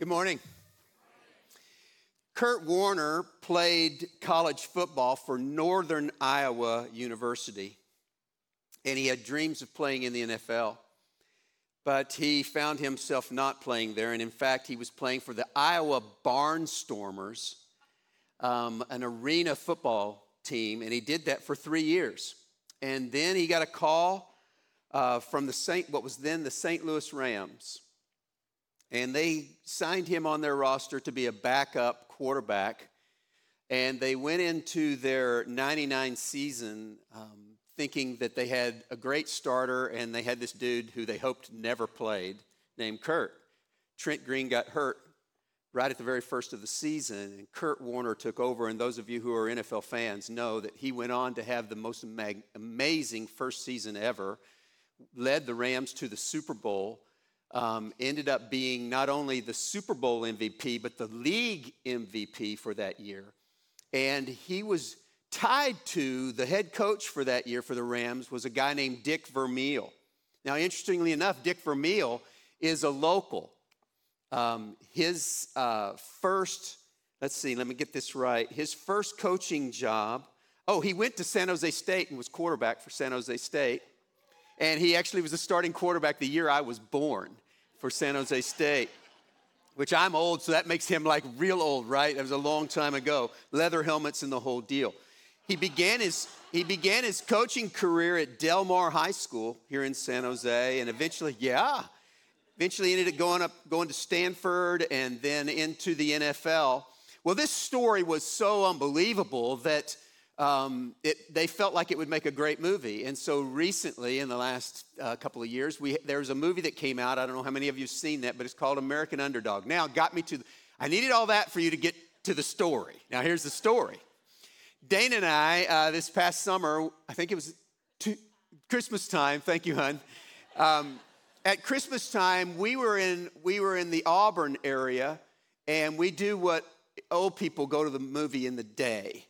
Good morning. Kurt Warner played college football for Northern Iowa University, and he had dreams of playing in the NFL. But he found himself not playing there, and in fact, he was playing for the Iowa Barnstormers, um, an arena football team, and he did that for three years. And then he got a call uh, from the Saint, what was then the St. Louis Rams and they signed him on their roster to be a backup quarterback. And they went into their 99 season um, thinking that they had a great starter, and they had this dude who they hoped never played named Kurt. Trent Green got hurt right at the very first of the season, and Kurt Warner took over. And those of you who are NFL fans know that he went on to have the most amazing first season ever, led the Rams to the Super Bowl um, ended up being not only the Super Bowl MVP, but the league MVP for that year. And he was tied to the head coach for that year for the Rams was a guy named Dick Vermeil. Now, interestingly enough, Dick Vermeil is a local. Um, his uh, first, let's see, let me get this right. His first coaching job, oh, he went to San Jose State and was quarterback for San Jose State. And he actually was the starting quarterback the year I was born for San Jose State, which I'm old, so that makes him like real old, right? That was a long time ago. Leather helmets and the whole deal. He began his he began his coaching career at Del Mar High School here in San Jose, and eventually, yeah, eventually ended up going up going to Stanford and then into the NFL. Well, this story was so unbelievable that um, it, they felt like it would make a great movie. And so recently, in the last uh, couple of years, we, there was a movie that came out. I don't know how many of you have seen that, but it's called American Underdog. Now, got me to, the, I needed all that for you to get to the story. Now, here's the story. Dana and I, uh, this past summer, I think it was two, Christmas time, thank you, hon. Um, at Christmas time, we were, in, we were in the Auburn area, and we do what old people go to the movie in the day.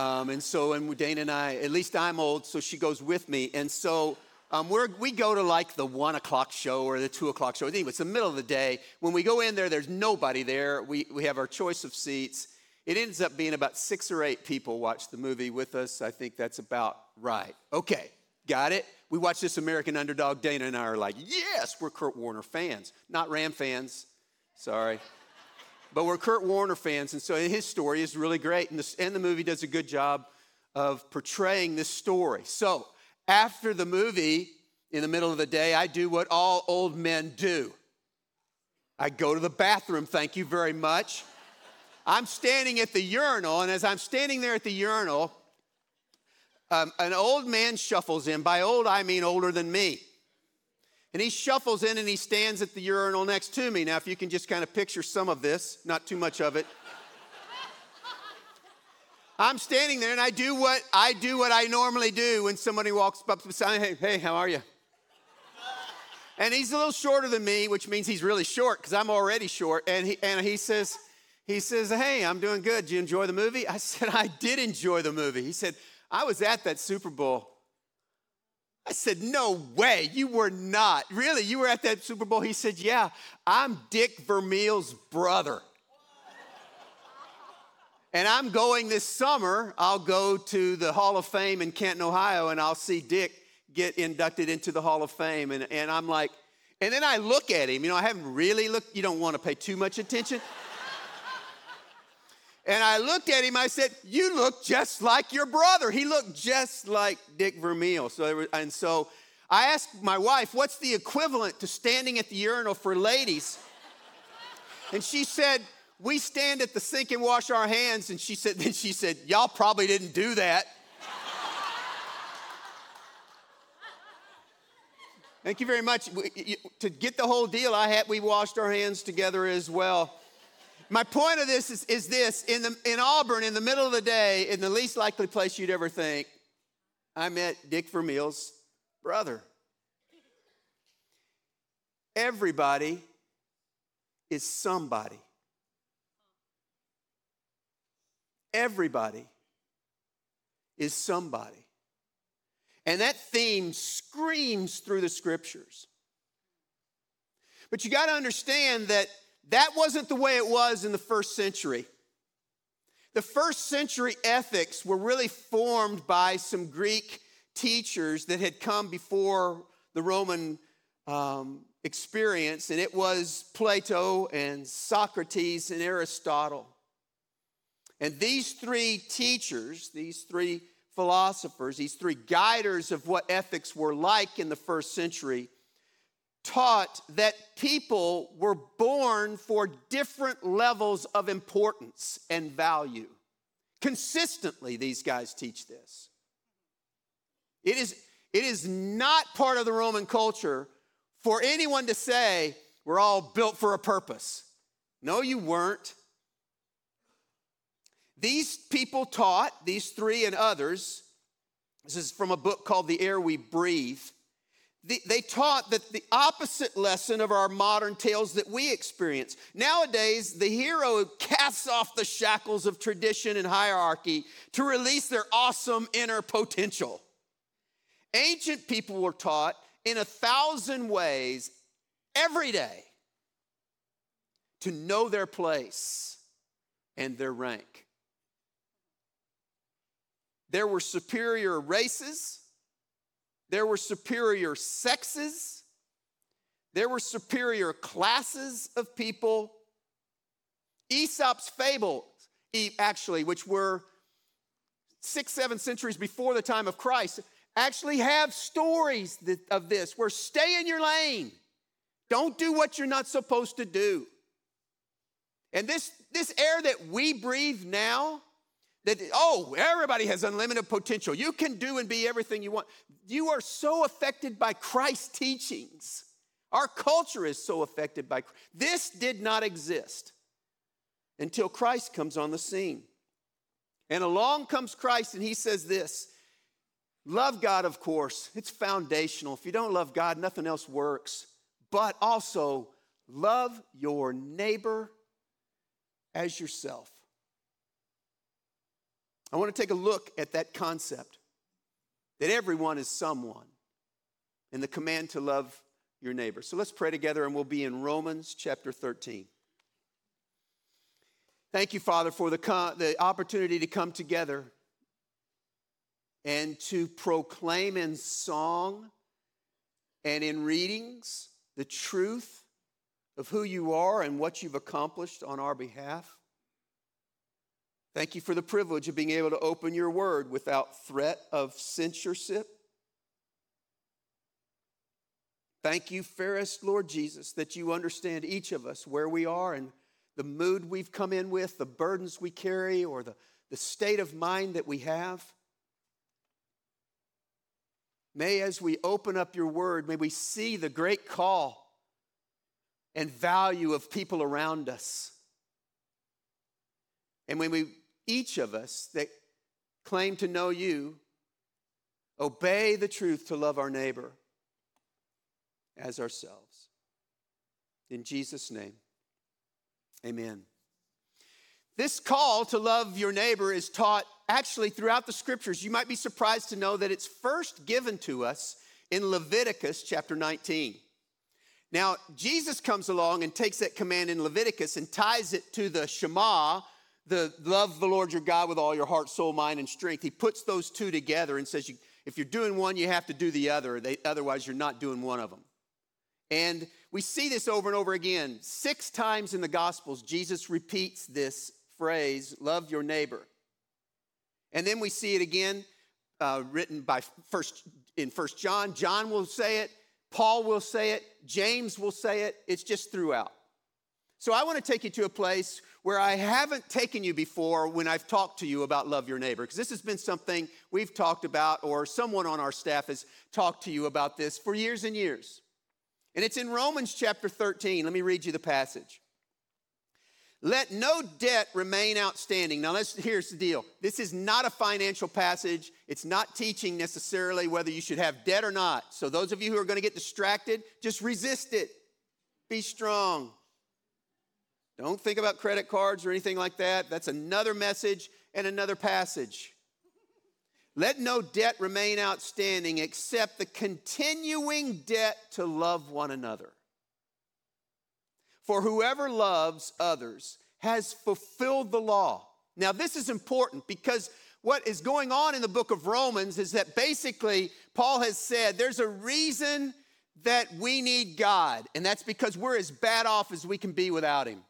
Um, and so, and Dana and I, at least I'm old, so she goes with me. And so um, we go to like the one o'clock show or the two o'clock show. Anyway, it's the middle of the day. When we go in there, there's nobody there. We, we have our choice of seats. It ends up being about six or eight people watch the movie with us. I think that's about right. Okay, got it? We watch this American Underdog. Dana and I are like, yes, we're Kurt Warner fans, not Ram fans. Sorry. But we're Kurt Warner fans, and so his story is really great, and, this, and the movie does a good job of portraying this story. So after the movie, in the middle of the day, I do what all old men do I go to the bathroom, thank you very much. I'm standing at the urinal, and as I'm standing there at the urinal, um, an old man shuffles in. By old, I mean older than me. And he shuffles in and he stands at the urinal next to me. Now, if you can just kind of picture some of this, not too much of it. I'm standing there and I do what I do what I normally do when somebody walks up beside me. Hey, hey, how are you? And he's a little shorter than me, which means he's really short because I'm already short. And he and he says, he says, Hey, I'm doing good. Did you enjoy the movie? I said, I did enjoy the movie. He said, I was at that Super Bowl. I said, No way, you were not. Really, you were at that Super Bowl? He said, Yeah, I'm Dick Vermeil's brother. and I'm going this summer. I'll go to the Hall of Fame in Canton, Ohio, and I'll see Dick get inducted into the Hall of Fame. And, and I'm like, and then I look at him. You know, I haven't really looked, you don't want to pay too much attention. And I looked at him, I said, You look just like your brother. He looked just like Dick Vermeil. So, and so I asked my wife, What's the equivalent to standing at the urinal for ladies? And she said, We stand at the sink and wash our hands. And she said, Then she said, Y'all probably didn't do that. Thank you very much. To get the whole deal, I had we washed our hands together as well. My point of this is, is this in, the, in Auburn, in the middle of the day, in the least likely place you'd ever think, I met Dick Vermeil's brother. Everybody is somebody. Everybody is somebody. And that theme screams through the scriptures. But you got to understand that That wasn't the way it was in the first century. The first century ethics were really formed by some Greek teachers that had come before the Roman um, experience, and it was Plato and Socrates and Aristotle. And these three teachers, these three philosophers, these three guiders of what ethics were like in the first century, taught that people were born for different levels of importance and value. Consistently, these guys teach this. It is, it is not part of the Roman culture for anyone to say, we're all built for a purpose. No, you weren't. These people taught, these three and others, this is from a book called The Air We Breathe. They taught that the opposite lesson of our modern tales that we experience. Nowadays, the hero casts off the shackles of tradition and hierarchy to release their awesome inner potential. Ancient people were taught in a thousand ways every day to know their place and their rank. There were superior races, there were superior sexes, there were superior classes of people. Aesop's fables, actually, which were six, seven centuries before the time of Christ, actually have stories of this where stay in your lane. Don't do what you're not supposed to do. And this, this air that we breathe now, that, oh, everybody has unlimited potential. You can do and be everything you want. You are so affected by Christ's teachings. Our culture is so affected by this did not exist until Christ comes on the scene. And along comes Christ and he says this Love God, of course, it's foundational. If you don't love God, nothing else works. But also, love your neighbor as yourself. I want to take a look at that concept that everyone is someone and the command to love your neighbor. So let's pray together and we'll be in Romans chapter 13. Thank you, Father, for the, the opportunity to come together and to proclaim in song and in readings the truth of who you are and what you've accomplished on our behalf. Thank you for the privilege of being able to open your word without threat of censorship. Thank you, fairest Lord Jesus, that you understand each of us where we are and the mood we've come in with, the burdens we carry, or the, the state of mind that we have. May, as we open up your word, may we see the great call and value of people around us. And when we, each of us that claim to know you, obey the truth to love our neighbor as ourselves. In Jesus' name, amen. This call to love your neighbor is taught actually throughout the scriptures. You might be surprised to know that it's first given to us in Leviticus chapter 19. Now, Jesus comes along and takes that command in Leviticus and ties it to the Shema, the love the Lord your God with all your heart, soul, mind, and strength. He puts those two together and says, you, if you're doing one, you have to do the other. They, otherwise, you're not doing one of them. And we see this over and over again. Six times in the Gospels, Jesus repeats this phrase, love your neighbor. And then we see it again uh, written by first in First John. John will say it, Paul will say it, James will say it. It's just throughout. So I want to take you to a place where I haven't taken you before when I've talked to you about love your neighbor, because this has been something we've talked about, or someone on our staff has talked to you about this for years and years. And it's in Romans chapter 13. Let me read you the passage. Let no debt remain outstanding. Now, here's the deal. This is not a financial passage. It's not teaching necessarily whether you should have debt or not. So, those of you who are going to get distracted, just resist it. Be strong. Don't think about credit cards or anything like that. That's another message and another passage. Let no debt remain outstanding except the continuing debt to love one another. For whoever loves others has fulfilled the law. Now, this is important because what is going on in the book of Romans is that basically Paul has said there's a reason that we need God, and that's because we're as bad off as we can be without Him.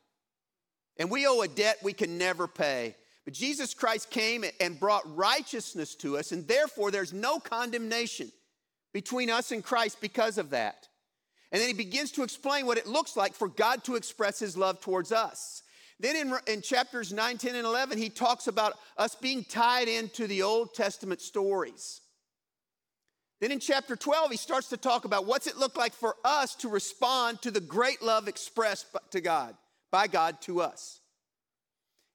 And we owe a debt we can never pay. But Jesus Christ came and brought righteousness to us, and therefore there's no condemnation between us and Christ because of that. And then he begins to explain what it looks like for God to express his love towards us. Then in, in chapters 9, 10, and 11, he talks about us being tied into the Old Testament stories. Then in chapter 12, he starts to talk about what's it look like for us to respond to the great love expressed to God, by God to us.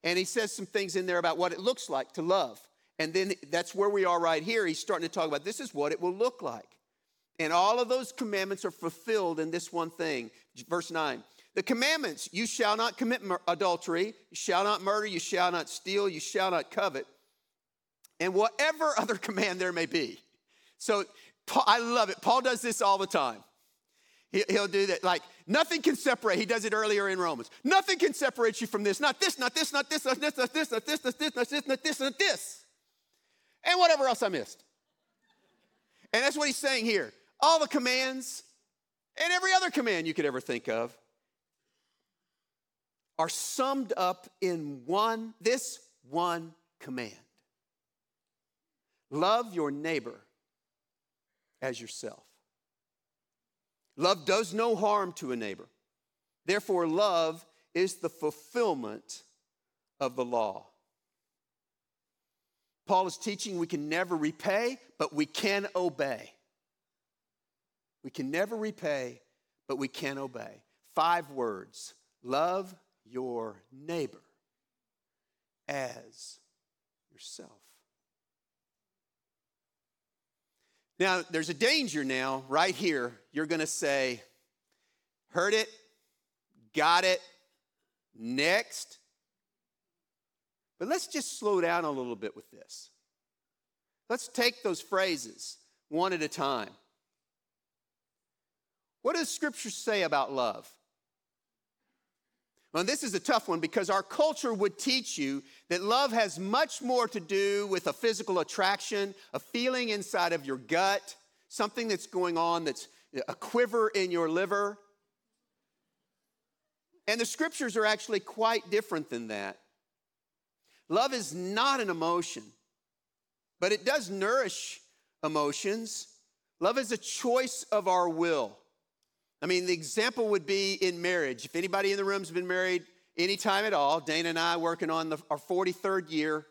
And he says some things in there about what it looks like to love. And then that's where we are right here. He's starting to talk about this is what it will look like. And all of those commandments are fulfilled in this one thing. Verse 9 the commandments you shall not commit adultery, you shall not murder, you shall not steal, you shall not covet, and whatever other command there may be. So I love it. Paul does this all the time. He, will do that. Like nothing can separate. He does it earlier in Romans. Nothing can separate you from this. Not this, not this, not this, not this, not this, not this, not this, not this, not this, not this. And whatever else I missed. And that's what he's saying here. All the commands and every other command you could ever think of are summed up in one this one command. Love your neighbor as yourself. Love does no harm to a neighbor. Therefore, love is the fulfillment of the law. Paul is teaching we can never repay, but we can obey. We can never repay, but we can obey. Five words love your neighbor as yourself. Now, there's a danger now, right here. You're going to say, heard it, got it, next. But let's just slow down a little bit with this. Let's take those phrases one at a time. What does Scripture say about love? Well, this is a tough one because our culture would teach you that love has much more to do with a physical attraction, a feeling inside of your gut, something that's going on that's a quiver in your liver. And the scriptures are actually quite different than that. Love is not an emotion, but it does nourish emotions. Love is a choice of our will. I mean, the example would be in marriage. If anybody in the room's been married any time at all, Dana and I working on the, our 43rd year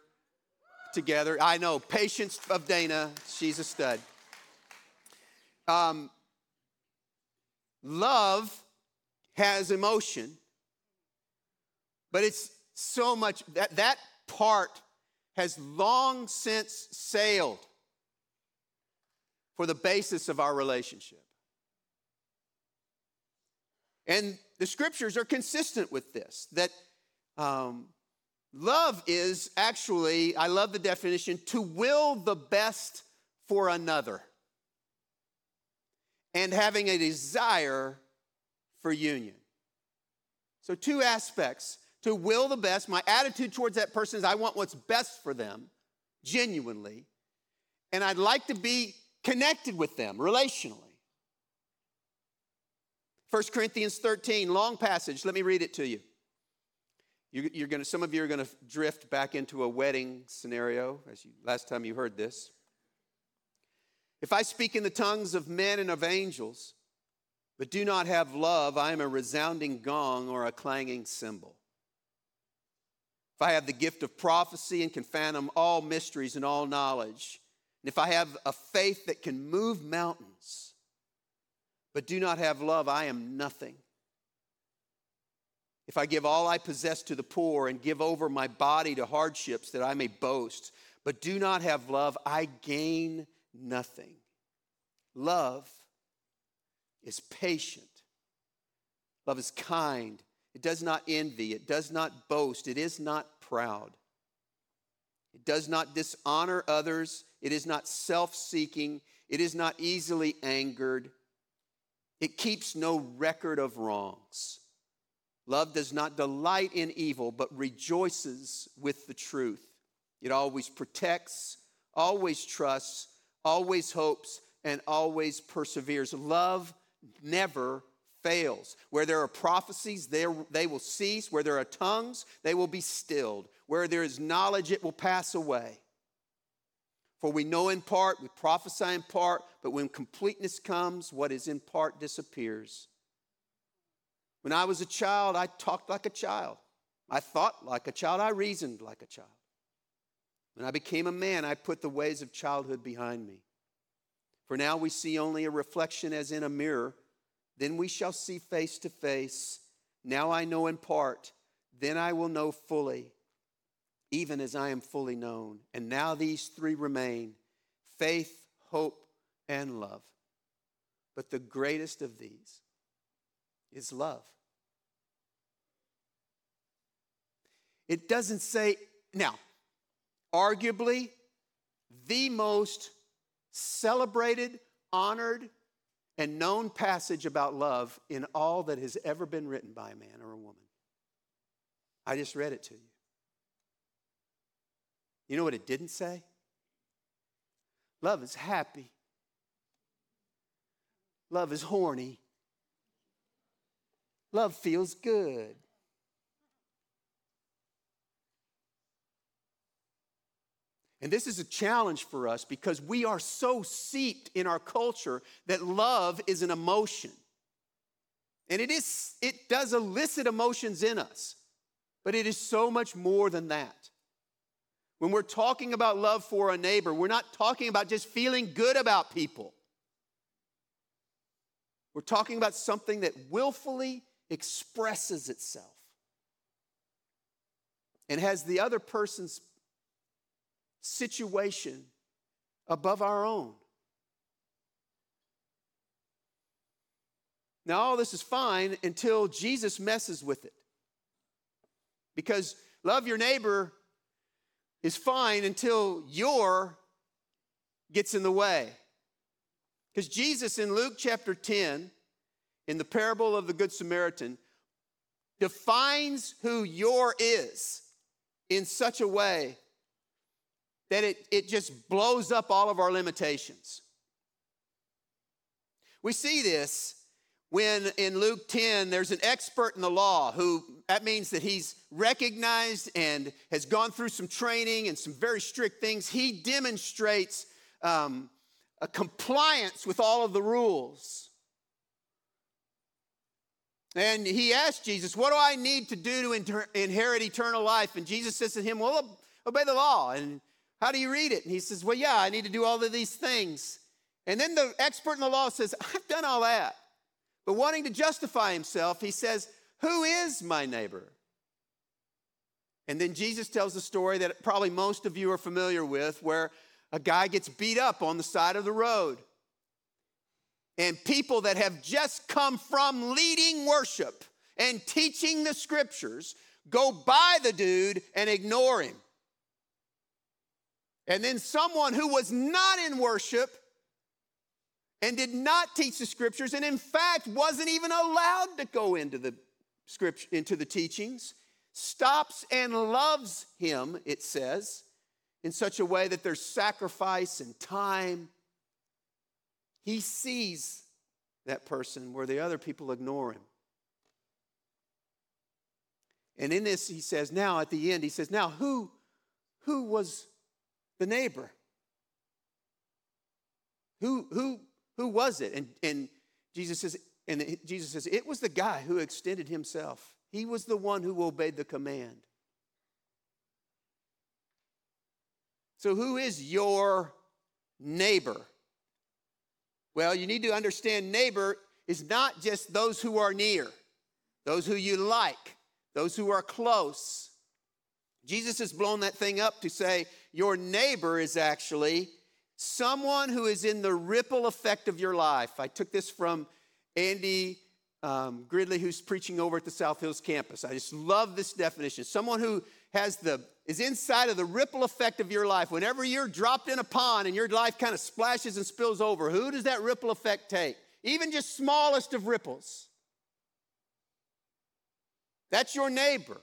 together. I know, patience of Dana, she's a stud. Um, love has emotion, but it's so much that that part has long since sailed for the basis of our relationship. And the scriptures are consistent with this that um, love is actually, I love the definition, to will the best for another and having a desire for union. So, two aspects to will the best. My attitude towards that person is I want what's best for them, genuinely, and I'd like to be connected with them relationally. 1 Corinthians 13, long passage. Let me read it to you. You're going to, some of you are going to drift back into a wedding scenario, as you, last time you heard this. If I speak in the tongues of men and of angels, but do not have love, I am a resounding gong or a clanging cymbal. If I have the gift of prophecy and can fathom all mysteries and all knowledge, and if I have a faith that can move mountains, but do not have love, I am nothing. If I give all I possess to the poor and give over my body to hardships that I may boast, but do not have love, I gain nothing. Love is patient. Love is kind. It does not envy. It does not boast. It is not proud. It does not dishonor others. It is not self seeking. It is not easily angered. It keeps no record of wrongs. Love does not delight in evil, but rejoices with the truth. It always protects, always trusts, always hopes, and always perseveres. Love never fails. Where there are prophecies, they, will cease. Where there are tongues, they will be stilled. Where there is knowledge, it will pass away. For we know in part, we prophesy in part, but when completeness comes, what is in part disappears. When I was a child, I talked like a child. I thought like a child. I reasoned like a child. When I became a man, I put the ways of childhood behind me. For now we see only a reflection as in a mirror. Then we shall see face to face. Now I know in part. Then I will know fully, even as I am fully known. And now these three remain faith, hope, and love. But the greatest of these is love. It doesn't say, now, arguably, the most celebrated, honored, and known passage about love in all that has ever been written by a man or a woman. I just read it to you. You know what it didn't say? Love is happy. Love is horny. Love feels good. And this is a challenge for us because we are so seeped in our culture that love is an emotion. And it is it does elicit emotions in us. But it is so much more than that. When we're talking about love for a neighbor, we're not talking about just feeling good about people. We're talking about something that willfully expresses itself and has the other person's situation above our own. Now, all this is fine until Jesus messes with it. Because love your neighbor is fine until your gets in the way. Because Jesus in Luke chapter 10 in the parable of the Good Samaritan defines who your is in such a way that it, it just blows up all of our limitations. We see this when in Luke 10 there's an expert in the law who that means that he's recognized and has gone through some training and some very strict things. He demonstrates um, a compliance with all of the rules. And he asked Jesus, What do I need to do to inter- inherit eternal life? And Jesus says to him, Well, obey the law. And how do you read it? And he says, Well, yeah, I need to do all of these things. And then the expert in the law says, I've done all that. But wanting to justify himself, he says, Who is my neighbor? And then Jesus tells a story that probably most of you are familiar with where a guy gets beat up on the side of the road and people that have just come from leading worship and teaching the scriptures go by the dude and ignore him. And then someone who was not in worship and did not teach the scriptures and in fact wasn't even allowed to go into the scripture into the teachings stops and loves him it says in such a way that there's sacrifice and time he sees that person where the other people ignore him. And in this, he says, now at the end, he says, now who, who was the neighbor? Who, who, who was it? And, and Jesus says, and Jesus says, it was the guy who extended himself. He was the one who obeyed the command. So, who is your neighbor? Well, you need to understand neighbor is not just those who are near, those who you like, those who are close. Jesus has blown that thing up to say your neighbor is actually someone who is in the ripple effect of your life. I took this from Andy um, Gridley, who's preaching over at the South Hills campus. I just love this definition. Someone who has the is inside of the ripple effect of your life. Whenever you're dropped in a pond and your life kind of splashes and spills over, who does that ripple effect take? Even just smallest of ripples. That's your neighbor.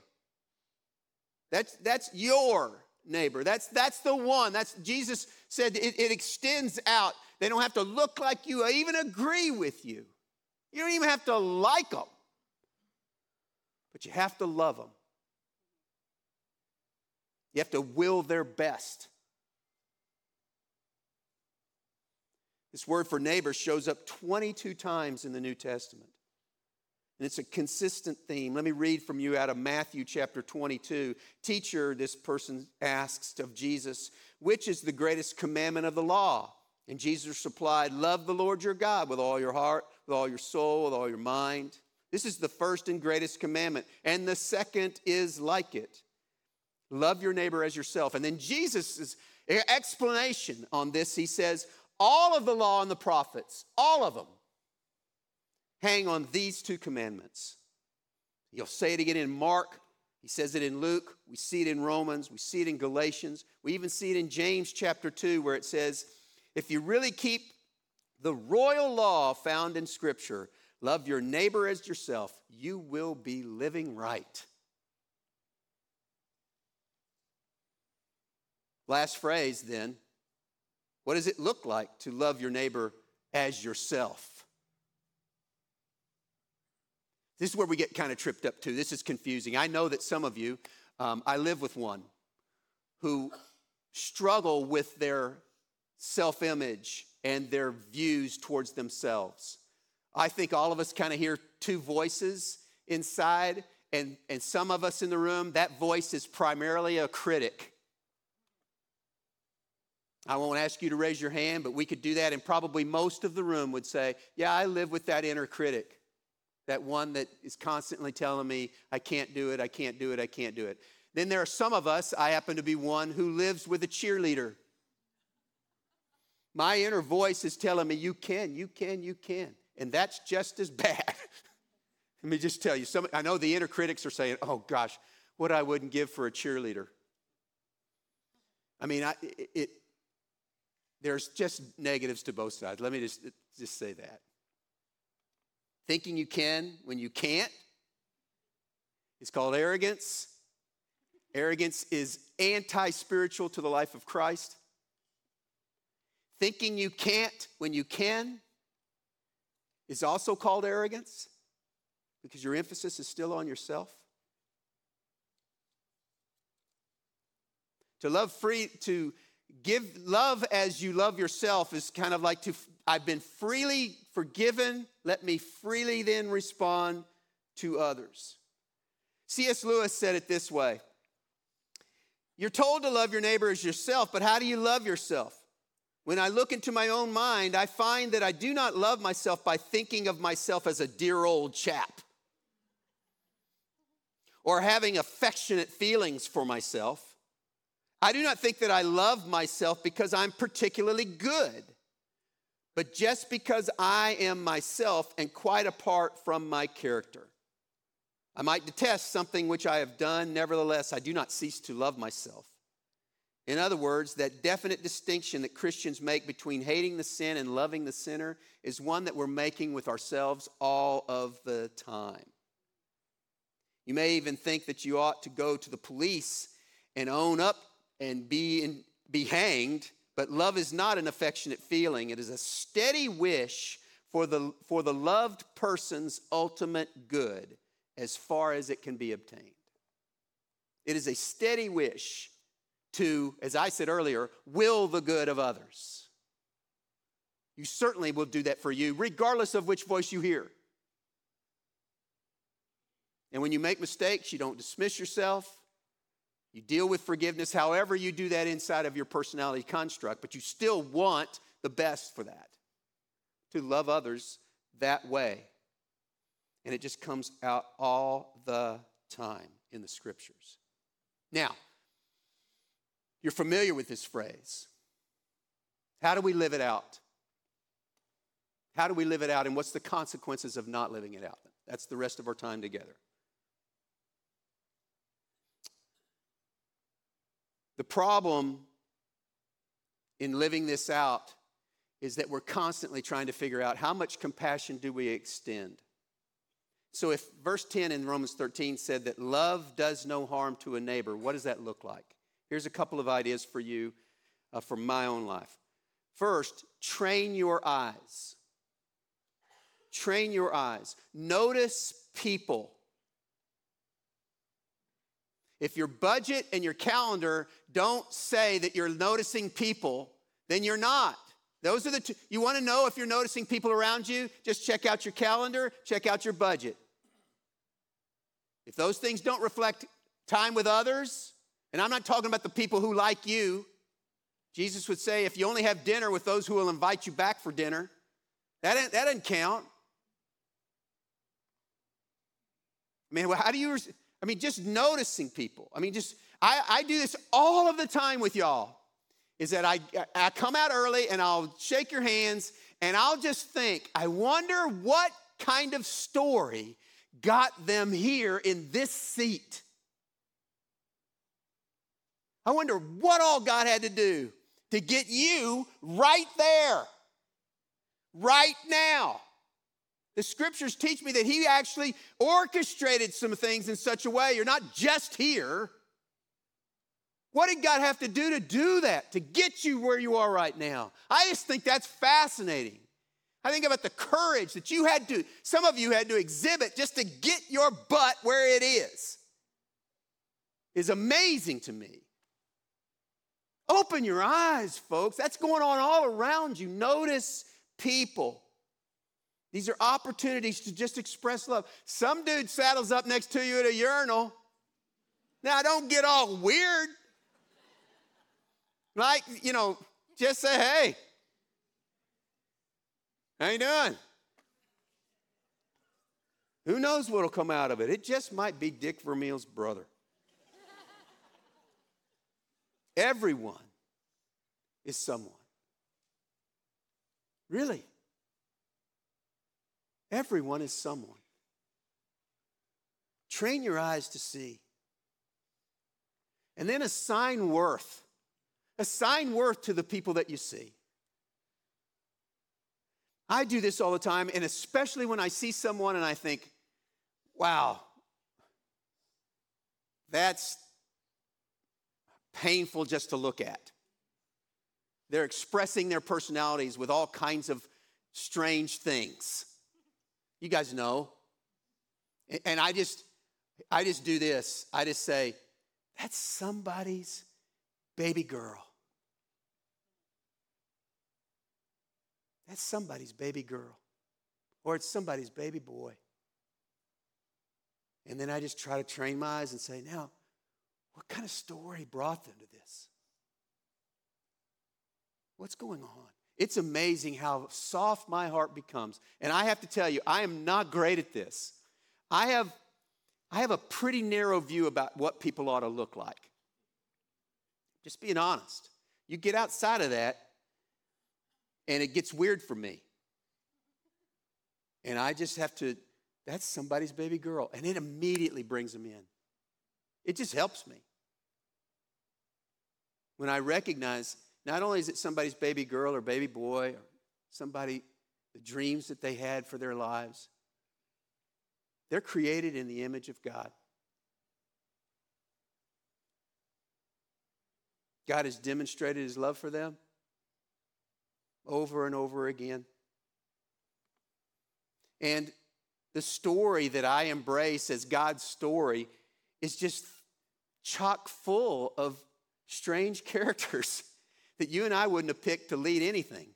That's, that's your neighbor. That's, that's the one. That's Jesus said it, it extends out. They don't have to look like you or even agree with you. You don't even have to like them. But you have to love them. You have to will their best. This word for neighbor shows up 22 times in the New Testament. And it's a consistent theme. Let me read from you out of Matthew chapter 22. Teacher, this person asks of Jesus, which is the greatest commandment of the law? And Jesus replied, Love the Lord your God with all your heart, with all your soul, with all your mind. This is the first and greatest commandment. And the second is like it love your neighbor as yourself. And then Jesus' explanation on this, he says, All of the law and the prophets, all of them, hang on these two commandments. You'll say it again in Mark. He says it in Luke. We see it in Romans. We see it in Galatians. We even see it in James chapter 2, where it says, If you really keep the royal law found in Scripture, love your neighbor as yourself, you will be living right. Last phrase then. What does it look like to love your neighbor as yourself? This is where we get kind of tripped up too. This is confusing. I know that some of you, um, I live with one who struggle with their self image and their views towards themselves. I think all of us kind of hear two voices inside, and, and some of us in the room, that voice is primarily a critic. I won't ask you to raise your hand, but we could do that, and probably most of the room would say, Yeah, I live with that inner critic that one that is constantly telling me, I can't do it, I can't do it, I can't do it. Then there are some of us, I happen to be one, who lives with a cheerleader. My inner voice is telling me, you can, you can, you can. And that's just as bad. Let me just tell you, some, I know the inner critics are saying, oh gosh, what I wouldn't give for a cheerleader. I mean, I, it, it, there's just negatives to both sides. Let me just, just say that thinking you can when you can't. It's called arrogance. Arrogance is anti spiritual to the life of Christ. Thinking you can't when you can is also called arrogance because your emphasis is still on yourself. To love free, to give love as you love yourself is kind of like to, I've been freely forgiven, let me freely then respond to others. C.S. Lewis said it this way You're told to love your neighbor as yourself, but how do you love yourself? When I look into my own mind, I find that I do not love myself by thinking of myself as a dear old chap or having affectionate feelings for myself. I do not think that I love myself because I'm particularly good but just because I am myself and quite apart from my character. I might detest something which I have done, nevertheless, I do not cease to love myself. In other words, that definite distinction that Christians make between hating the sin and loving the sinner is one that we're making with ourselves all of the time. You may even think that you ought to go to the police and own up and be, in, be hanged but love is not an affectionate feeling, it is a steady wish for the, for the loved person's ultimate good as far as it can be obtained. It is a steady wish to, as I said earlier, will the good of others. You certainly will do that for you, regardless of which voice you hear. And when you make mistakes, you don't dismiss yourself. You deal with forgiveness however you do that inside of your personality construct, but you still want the best for that to love others that way. And it just comes out all the time in the scriptures. Now, you're familiar with this phrase. How do we live it out? How do we live it out, and what's the consequences of not living it out? That's the rest of our time together. The problem in living this out is that we're constantly trying to figure out how much compassion do we extend? So if verse 10 in Romans 13 said that love does no harm to a neighbor, what does that look like? Here's a couple of ideas for you uh, from my own life. First, train your eyes. Train your eyes. Notice people. If your budget and your calendar don't say that you're noticing people, then you're not. Those are the two. You want to know if you're noticing people around you? Just check out your calendar, check out your budget. If those things don't reflect time with others, and I'm not talking about the people who like you, Jesus would say, if you only have dinner with those who will invite you back for dinner, that, that doesn't count. Man, well, how do you, I mean, just noticing people. I mean, just, I, I do this all of the time with y'all is that I, I come out early and I'll shake your hands and I'll just think, I wonder what kind of story got them here in this seat. I wonder what all God had to do to get you right there, right now. The scriptures teach me that He actually orchestrated some things in such a way you're not just here what did God have to do to do that, to get you where you are right now? I just think that's fascinating. I think about the courage that you had to, some of you had to exhibit just to get your butt where it is. Is amazing to me. Open your eyes, folks. That's going on all around you. Notice people. These are opportunities to just express love. Some dude saddles up next to you at a urinal. Now, don't get all weird. Like, you know, just say, hey, how you doing? Who knows what'll come out of it? It just might be Dick Vermeil's brother. Everyone is someone. Really. Everyone is someone. Train your eyes to see. And then assign worth Assign worth to the people that you see. I do this all the time, and especially when I see someone and I think, wow, that's painful just to look at. They're expressing their personalities with all kinds of strange things. You guys know. And I just I just do this. I just say, that's somebody's baby girl. That's somebody's baby girl, or it's somebody's baby boy. And then I just try to train my eyes and say, now, what kind of story brought them to this? What's going on? It's amazing how soft my heart becomes. And I have to tell you, I am not great at this. I have, I have a pretty narrow view about what people ought to look like. Just being honest. You get outside of that, and it gets weird for me. And I just have to, that's somebody's baby girl. And it immediately brings them in. It just helps me. When I recognize not only is it somebody's baby girl or baby boy or somebody, the dreams that they had for their lives, they're created in the image of God. God has demonstrated his love for them over and over again. And the story that I embrace as God's story is just chock full of strange characters that you and I wouldn't have picked to lead anything.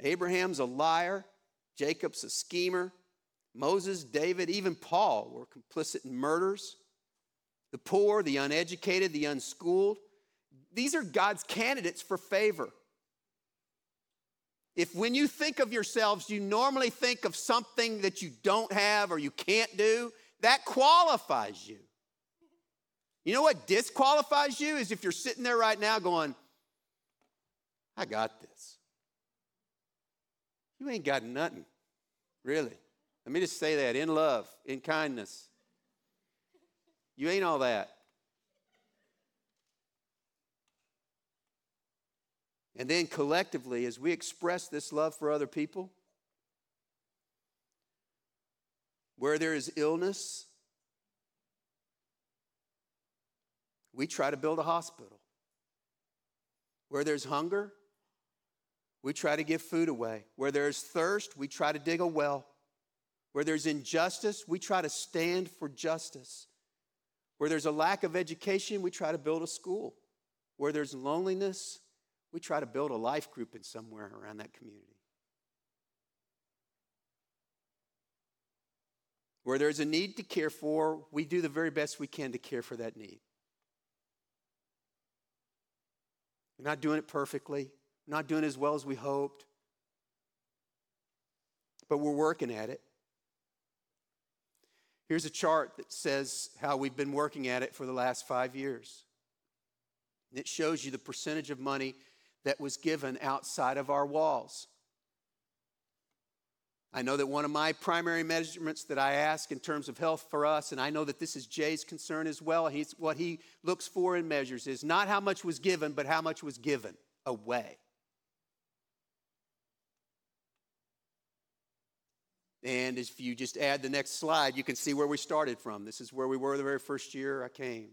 Abraham's a liar, Jacob's a schemer, Moses, David, even Paul were complicit in murders. The poor, the uneducated, the unschooled. These are God's candidates for favor. If when you think of yourselves, you normally think of something that you don't have or you can't do, that qualifies you. You know what disqualifies you is if you're sitting there right now going, I got this. You ain't got nothing, really. Let me just say that in love, in kindness. You ain't all that. And then collectively, as we express this love for other people, Where there is illness, we try to build a hospital. Where there's hunger, we try to give food away. Where there's thirst, we try to dig a well. Where there's injustice, we try to stand for justice. Where there's a lack of education, we try to build a school. Where there's loneliness, we try to build a life group in somewhere around that community. Where there's a need to care for, we do the very best we can to care for that need. We're not doing it perfectly, not doing as well as we hoped, but we're working at it. Here's a chart that says how we've been working at it for the last five years. It shows you the percentage of money that was given outside of our walls. I know that one of my primary measurements that I ask in terms of health for us, and I know that this is Jay's concern as well, he's, what he looks for and measures is not how much was given, but how much was given away. And if you just add the next slide, you can see where we started from. This is where we were the very first year I came.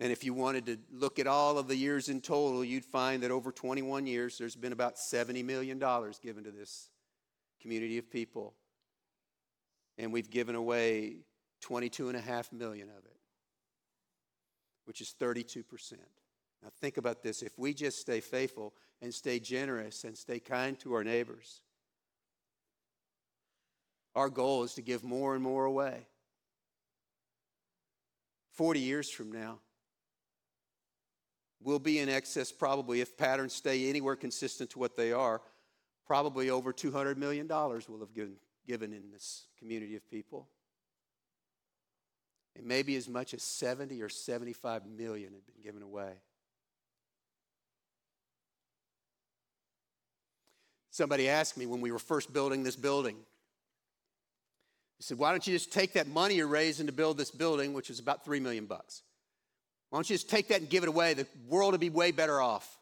And if you wanted to look at all of the years in total, you'd find that over 21 years, there's been about $70 million given to this community of people. And we've given away 22.5 million of it, which is 32%. Now, think about this. If we just stay faithful and stay generous and stay kind to our neighbors, our goal is to give more and more away. 40 years from now, we'll be in excess, probably, if patterns stay anywhere consistent to what they are, probably over $200 million will have given, given in this community of people. And maybe as much as 70 or 75 million had been given away. Somebody asked me when we were first building this building, he said, Why don't you just take that money you're raising to build this building, which is about three million bucks? Why don't you just take that and give it away? The world would be way better off.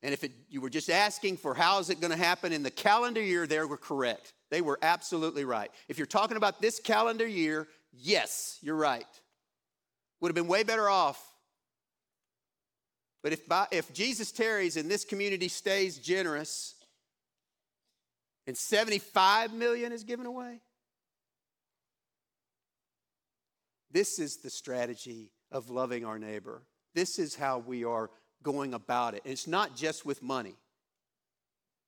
And if it, you were just asking for how is it going to happen in the calendar year, they were correct. They were absolutely right. If you're talking about this calendar year, yes, you're right. Would have been way better off. But if, by, if Jesus tarries and this community stays generous and 75 million is given away, This is the strategy of loving our neighbor. This is how we are going about it. And it's not just with money.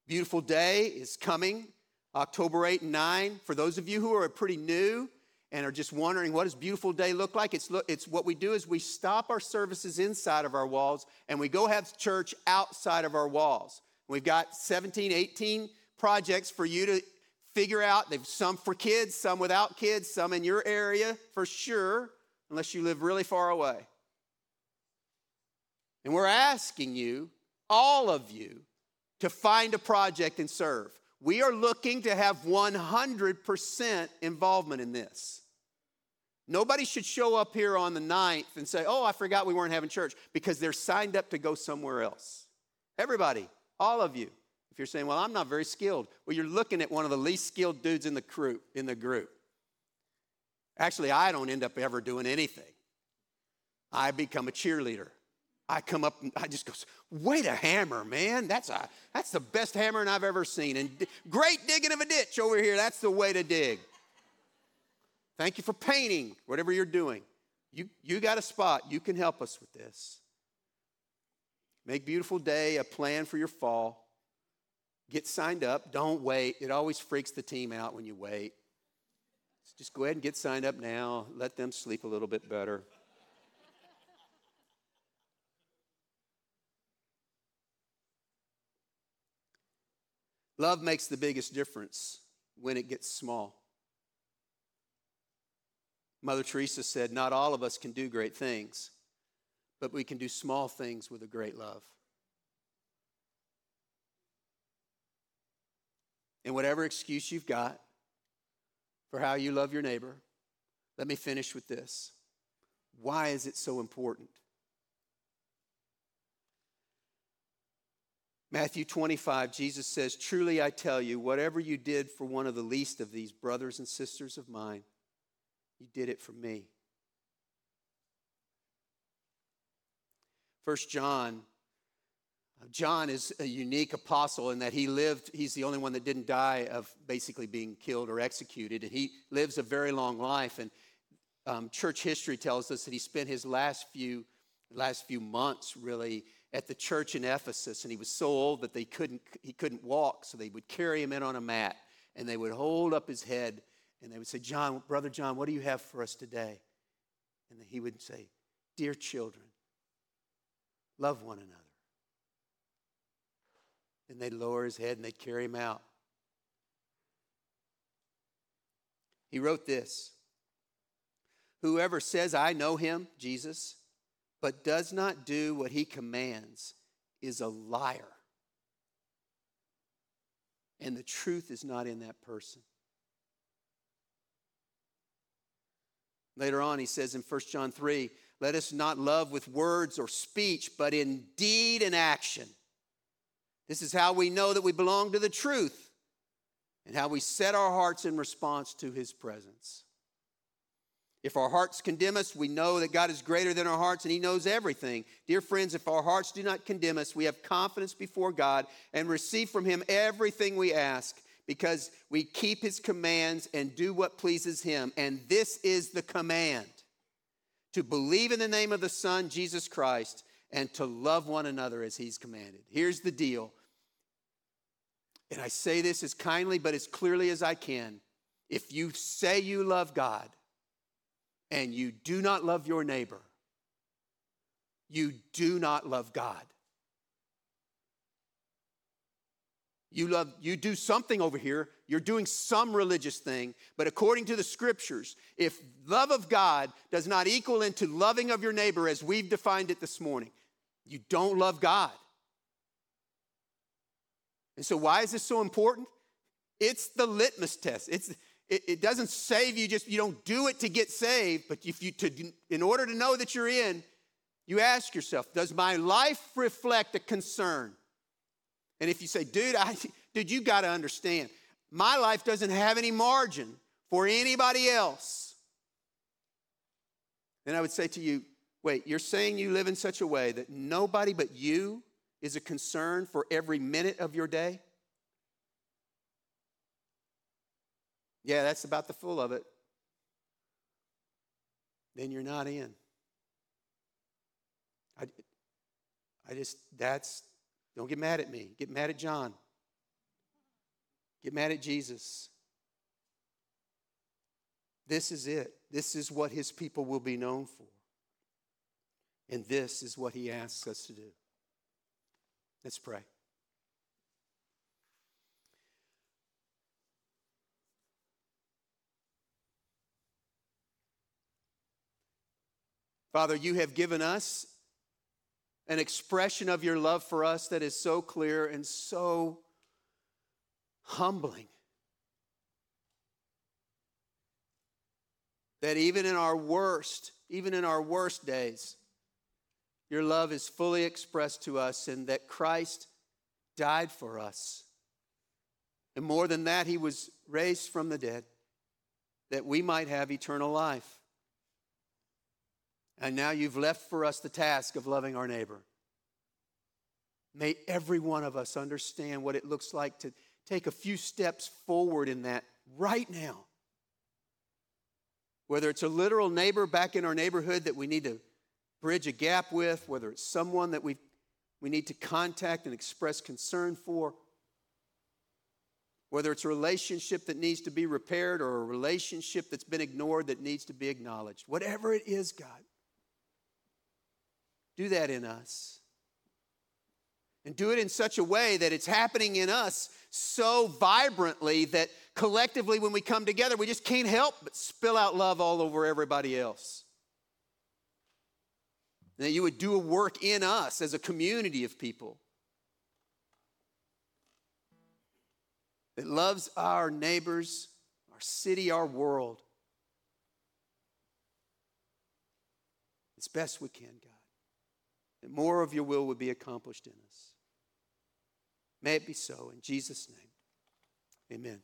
Beautiful day is coming, October 8 and 9. For those of you who are pretty new and are just wondering what does beautiful day look like, it's, it's what we do is we stop our services inside of our walls and we go have church outside of our walls. We've got 17, 18 projects for you to figure out. They've some for kids, some without kids, some in your area for sure, unless you live really far away. And we're asking you, all of you, to find a project and serve. We are looking to have 100% involvement in this. Nobody should show up here on the 9th and say, Oh, I forgot we weren't having church because they're signed up to go somewhere else. Everybody, all of you. If you're saying, well, I'm not very skilled, well, you're looking at one of the least skilled dudes in the crew, in the group. Actually, I don't end up ever doing anything. I become a cheerleader. I come up and I just goes, way to hammer, man. That's, a, that's the best hammering I've ever seen. And great digging of a ditch over here. That's the way to dig. Thank you for painting, whatever you're doing. You, you got a spot. You can help us with this. Make beautiful day a plan for your fall. Get signed up. Don't wait. It always freaks the team out when you wait. Just go ahead and get signed up now. Let them sleep a little bit better. Love makes the biggest difference when it gets small. Mother Teresa said, Not all of us can do great things, but we can do small things with a great love. And whatever excuse you've got for how you love your neighbor, let me finish with this. Why is it so important? Matthew 25, Jesus says, Truly I tell you, whatever you did for one of the least of these brothers and sisters of mine, you did it for me. First John, John is a unique apostle in that he lived, he's the only one that didn't die of basically being killed or executed, and he lives a very long life. And um, church history tells us that he spent his last few, last few months really at the church in Ephesus, and he was so old that they couldn't, he couldn't walk, so they would carry him in on a mat, and they would hold up his head, and they would say, John, Brother John, what do you have for us today? And he would say, Dear children, love one another. And they'd lower his head and they'd carry him out. He wrote this Whoever says, I know him, Jesus, but does not do what he commands is a liar. And the truth is not in that person. Later on, he says in 1 John 3 let us not love with words or speech, but in deed and action. This is how we know that we belong to the truth and how we set our hearts in response to his presence. If our hearts condemn us, we know that God is greater than our hearts and He knows everything. Dear friends, if our hearts do not condemn us, we have confidence before God and receive from Him everything we ask because we keep His commands and do what pleases Him. And this is the command to believe in the name of the Son, Jesus Christ, and to love one another as He's commanded. Here's the deal. And I say this as kindly but as clearly as I can. If you say you love God, and you do not love your neighbor, you do not love God. You love you do something over here, you're doing some religious thing, but according to the scriptures, if love of God does not equal into loving of your neighbor as we've defined it this morning, you don't love God. And so why is this so important? It's the litmus test. It's it, it doesn't save you just, you don't do it to get saved, but if you, to, in order to know that you're in, you ask yourself, does my life reflect a concern? And if you say, dude, I, dude, you got to understand, my life doesn't have any margin for anybody else. Then I would say to you, wait, you're saying you live in such a way that nobody but you is a concern for every minute of your day? Yeah, that's about the full of it. Then you're not in. I, I just, that's, don't get mad at me. Get mad at John. Get mad at Jesus. This is it. This is what his people will be known for. And this is what he asks us to do. Let's pray. Father, you have given us an expression of your love for us that is so clear and so humbling. That even in our worst, even in our worst days, your love is fully expressed to us, and that Christ died for us. And more than that, he was raised from the dead that we might have eternal life. And now you've left for us the task of loving our neighbor. May every one of us understand what it looks like to take a few steps forward in that right now. Whether it's a literal neighbor back in our neighborhood that we need to bridge a gap with, whether it's someone that we, we need to contact and express concern for, whether it's a relationship that needs to be repaired or a relationship that's been ignored that needs to be acknowledged. Whatever it is, God, do that in us. And do it in such a way that it's happening in us so vibrantly that collectively, when we come together, we just can't help but spill out love all over everybody else. And that you would do a work in us as a community of people that loves our neighbors, our city, our world as best we can, God that more of your will would be accomplished in us. May it be so in Jesus' name. Amen.